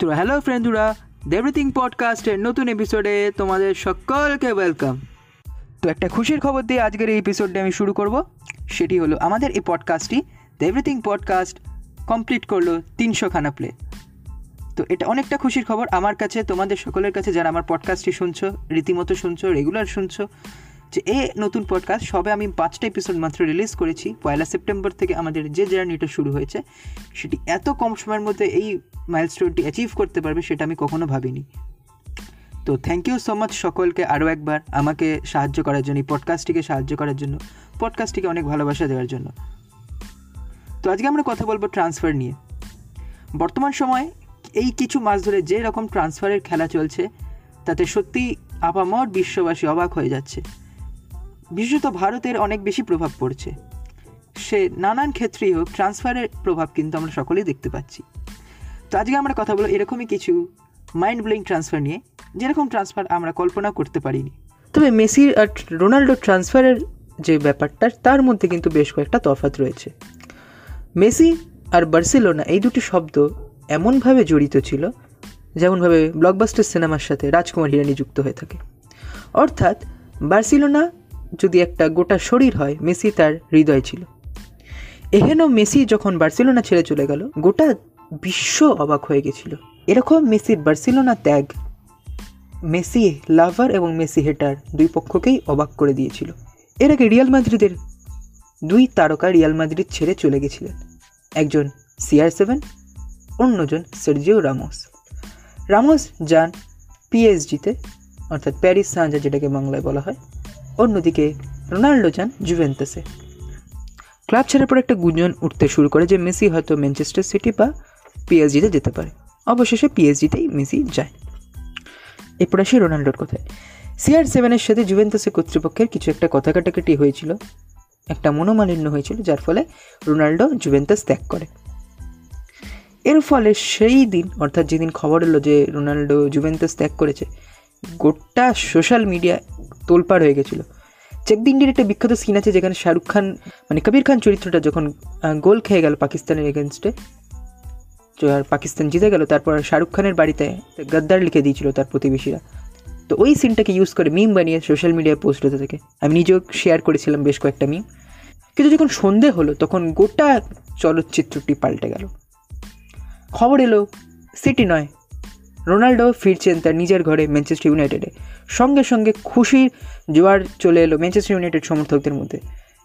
তো hello ফ্রেন্ডুরা everything পডকাস্টের নতুন এপিসোডে তোমাদের সকলকে ওয়েলকাম তো একটা খুশির খবর দিয়ে আজকের এই এপিসোডটা আমি শুরু করব, সেটি হলো আমাদের এই পডকাস্টটি দ্য এভরিথিং পডকাস্ট কমপ্লিট করল তিনশো খানা প্লে তো এটা অনেকটা খুশির খবর, আমার কাছে, তোমাদের সকলের কাছে যারা আমার পডকাস্টটি শুনছো, রীতিমতো শুনছো রেগুলার শুনছো যে এই নতুন পডকাস্ট সবে আমি পাঁচটা এপিসোড মাত্র রিলিজ করেছি। পয়লা সেপ্টেম্বর থেকে আমাদের যে জার্নিটা শুরু হয়েছে, সেটি এত কম সময়ের মধ্যে এই মাইলস্টোনটি অ্যাচিভ করতে পারবে সেটা আমি কখনো ভাবিনি। তো থ্যাংক ইউ সো মাচ সকলকে আরও একবার আমাকে সাহায্য করার জন্য, এই পডকাস্টটিকে সাহায্য করার জন্য পডকাস্টটিকে অনেক ভালোবাসা দেওয়ার জন্য। তো আজকে আমরা কথা বলব ট্রান্সফার নিয়ে। বর্তমান সময়ে এই কিছু মাস ধরে যে রকম ট্রান্সফারের খেলা চলছে, তাতে সত্যি আপামর বিশ্ববাসী অবাক হয়ে যাচ্ছে। বিশেষত ভারতের অনেক বেশি প্রভাব পড়ছে। সে নানান ক্ষেত্রেই হোক ট্রান্সফারের প্রভাব কিন্তু আমরা সকলেই দেখতে পাচ্ছি। তো আজকে আমরা কথা বলব এরকমই কিছু মাইন্ড ব্লোয়িং ট্রান্সফার নিয়ে, যেরকম ট্রান্সফার আমরা কল্পনা করতে পারিনি। তবে মেসির আর রোনাল্ডো ট্রান্সফারের যে ব্যাপারটা, তার মধ্যে কিন্তু বেশ কয়েকটা তফাৎ রয়েছে। মেসি আর বার্সেলোনা এই দুটি শব্দ এমনভাবে জড়িত ছিল, যেমনভাবে ব্লকবাস্টার সিনেমার সাথে রাজকুমার হিরানি যুক্ত হয়ে থাকে। অর্থাৎ বার্সেলোনা যদি একটা গোটা শরীর হয়, মেসি তার হৃদয় ছিল। এহেন মেসি যখন বার্সেলোনা ছেড়ে চলে গেল, গোটা বিশ্ব অবাক হয়ে গেছিল। এরকম মেসির বার্সেলোনা ত্যাগ মেসি লাভার এবং মেসি হেটার দুই পক্ষকেই অবাক করে দিয়েছিল। এর আগে রিয়াল মাদ্রিদের দুই তারকা রিয়াল মাদ্রিদ ছেড়ে চলে গেছিলেন। একজন সিআর সেভেন, অন্যজন সার্জিও রামোস। রামোস যান পিএসজিতে, অর্থাৎ প্যারিস সাঁজা যেটাকে বাংলায় বলা হয়। অন্যদিকে রোনাল্ডো যান জুভেন্টাসে ক্লাব ছাড়ার পর একটা গুঞ্জন উঠতে শুরু করে যে মেসি হয়তো ম্যানচেস্টার সিটি বা পিএসজিতে যেতে পারে। অবশেষে পিএসজিতেই মেসি যায়। এরপর আসি রোনাল্ডোর কথায়। সিআর সেভেনের সাথে জুভেন্টাসের কর্তৃপক্ষের কিছু একটা কথা কাটাকাটি হয়েছিল। একটা মনোমালিন্য হয়েছিল, যার ফলে রোনাল্ডো জুভেন্টাস ত্যাগ করে। এর ফলে সেই দিন, অর্থাৎ যেদিন খবর এলো যে রোনাল্ডো জুভেন্টাস ত্যাগ করেছে গোটা সোশ্যাল মিডিয়া তোলপাড় হয়ে গেছিল। চেক দিনটির একটা বিখ্যাত সিন আছে যেখানে শাহরুখ খান মানে কবির খান চরিত্রটা যখন গোল খেয়ে গেল পাকিস্তানের এগেনস্টে আর পাকিস্তান জিতে গেল, তারপর শাহরুখ খানের বাড়িতে গদ্দার লিখে দিয়েছিল তার প্রতিবেশীরা। তো ওই সিনটাকে ইউজ করে মিম বানিয়ে সোশ্যাল মিডিয়ায় পোস্ট হতে থাকে। আমি নিজেও শেয়ার করেছিলাম বেশ কয়েকটা মিম কিন্তু যখন সন্ধে হলো, তখন গোটা চলচ্চিত্রটি পাল্টে গেল। খবর এলো সিটি নয় রোনাল্ডো ফিরছেন তার নিজের ঘরে ম্যানচেস্টার ইউনাইটেডে। সঙ্গে সঙ্গে খুশির জোয়ার চলে এলো ম্যানচেস্টার ইউনাইটেড সমর্থকদের মধ্যে।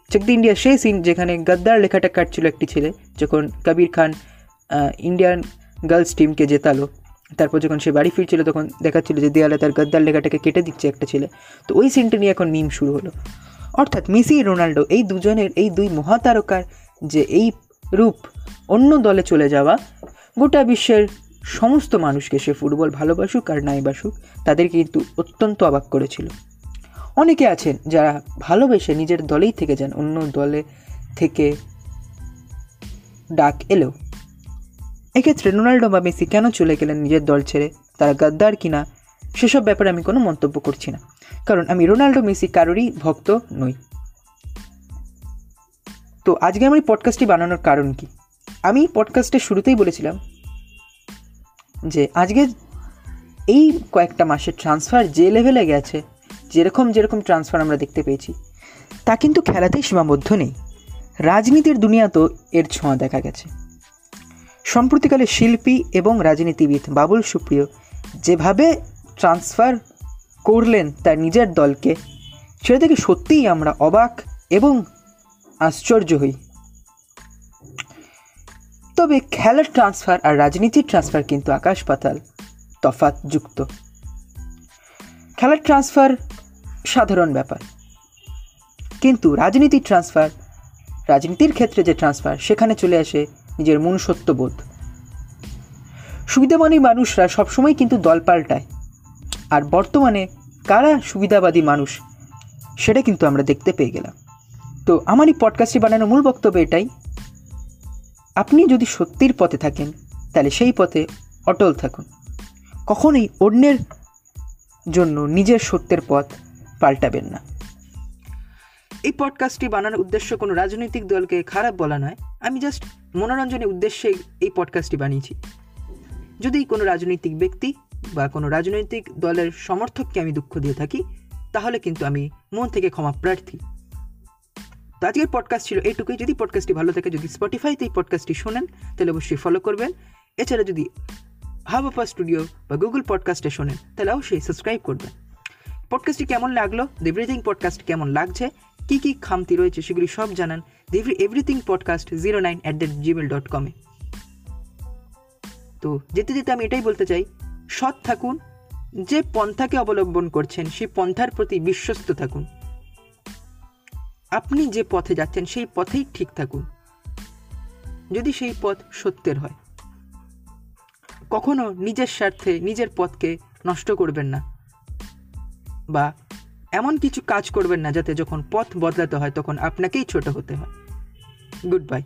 চেক দি ইন্ডিয়া সেই সিন যেখানে গদ্দার লেখাটা কাটছিল একটি ছেলে, যখন কবির খান ইন্ডিয়ান গার্লস টিমকে জেতালো। তারপর যখন সে বাড়ি ফিরছিল, তখন দেখাচ্ছিল যে দেয়ালে তার গদ্দার লেখাটাকে কেটে দিচ্ছে একটা ছেলে। তো ওই সিনটা নিয়ে এখন মিম শুরু হলো। অর্থাৎ মেসি, রোনাল্ডো এই দুজনের, এই দুই মহাতারকার যে এই রূপ অন্য দলে চলে যাওয়া গোটা বিশ্বের সমস্ত মানুষকে সে ফুটবল ভালোবাসুক আর নাই বাসুক তাদেরকে কিন্তু অত্যন্ত অবাক করেছিল। অনেকে আছেন যারা ভালোবেসে নিজের দলেই থেকে যান, অন্য দলে থেকে ডাক এলেও। এক্ষেত্রে রোনাল্ডো বা মেসি কেন চলে গেলেন নিজের দল ছেড়ে? তারা গাদ্দার কিনা? সেসব ব্যাপারে আমি কোনো মন্তব্য করছি না, কারণ আমি রোনাল্ডো মেসি কারোরই ভক্ত নই। তো আজকে আমার এই পডকাস্টটি বানানোর কারণ কি? আমি পডকাস্টের শুরুতেই বলেছিলাম যে আজকে এই কয়েকটা মাসের ট্রান্সফার যে লেভেলে গেছে, যেরকম যেরকম ট্রান্সফার আমরা দেখতে পেয়েছি, তা কিন্তু খেলাতেই সীমাবদ্ধ নেই। রাজনীতির দুনিয়াতেও এর ছোঁয়া দেখা গেছে। সম্প্রতিকালে শিল্পী এবং রাজনীতিবিদ বাবুল সুপ্রিয় যেভাবে ট্রান্সফার করলেন তার নিজের দলকে, সেটা থেকে সত্যিই আমরা অবাক এবং আশ্চর্য হই। তবে খেলার ট্রান্সফার আর রাজনীতির ট্রান্সফার কিন্তু আকাশ পাতাল তফাত যুক্ত। খেলার ট্রান্সফার সাধারণ ব্যাপার। কিন্তু রাজনীতির ট্রান্সফার রাজনীতির ক্ষেত্রে যে ট্রান্সফার সেখানে চলে আসে নিজের মনুষ্যত্ববোধ সুবিধাবানী মানুষরা সবসময় কিন্তু দল পাল্টায়। আর বর্তমানে কারা সুবিধাবাদী মানুষ, সেটা কিন্তু আমরা দেখতে পেয়ে গেলাম। তো আমার এই পডকাস্টটি বানানোর মূল বক্তব্য এটাই আপনি যদি সত্যির পথে থাকেন, তাহলে সেই পথে অটল থাকুন। কখনোই অন্যের জন্য নিজের সত্যের পথ পাল্টাবেন না। এই পডকাস্টটি বানানোর উদ্দেশ্য কোনো রাজনৈতিক দলকে খারাপ বলা নয়। আমি জাস্ট মনোরঞ্জনের উদ্দেশ্যে এই পডকাস্টটি বানিয়েছি। যদি কোনো রাজনৈতিক ব্যক্তি বা কোনো রাজনৈতিক দলের সমর্থককে আমি দুঃখ দিয়ে থাকি, তাহলে কিন্তু আমি মন থেকে ক্ষমা প্রার্থী। আজকের পডকাস্ট ছিল এইটুকুই যদি পডকাস্টটি ভালো থাকে, যদি স্পটিফাইতে এই পডকাস্টটি শোনেন, তাহলে অবশ্যই ফলো করবেন। এছাড়া যদি হাবাপা স্টুডিও বা গুগল পডকাস্টে শোনেন, তাহলে অবশ্যই সাবস্ক্রাইব করবেন। পডকাস্টটি কেমন লাগল? দ্য এভরিথিং পডকাস্ট কেমন লাগছে? কী কী খামতি রয়েছে সেগুলি সব জানান the everything podcast zero nine at the Gmail dot কমে তো যেতে যেতে আমি এটাই বলতে চাই, সৎ থাকুন, যে পন্থাকে অবলম্বন করছেন সেই পন্থার প্রতি বিশ্বস্ত থাকুন। আপনি যে পথে যাচ্ছেন, সেই পথেই ঠিক থাকুন। যদি সেই পথ সত্যের হয়, কখনো নিজের স্বার্থে, নিজের পথকে নষ্ট করবেন না বা এমন কিছু কাজ করবেন না যাতে যখন পথ বদলাতে হয়, তখন আপনাকেই ছোট হতে হয়। Good bye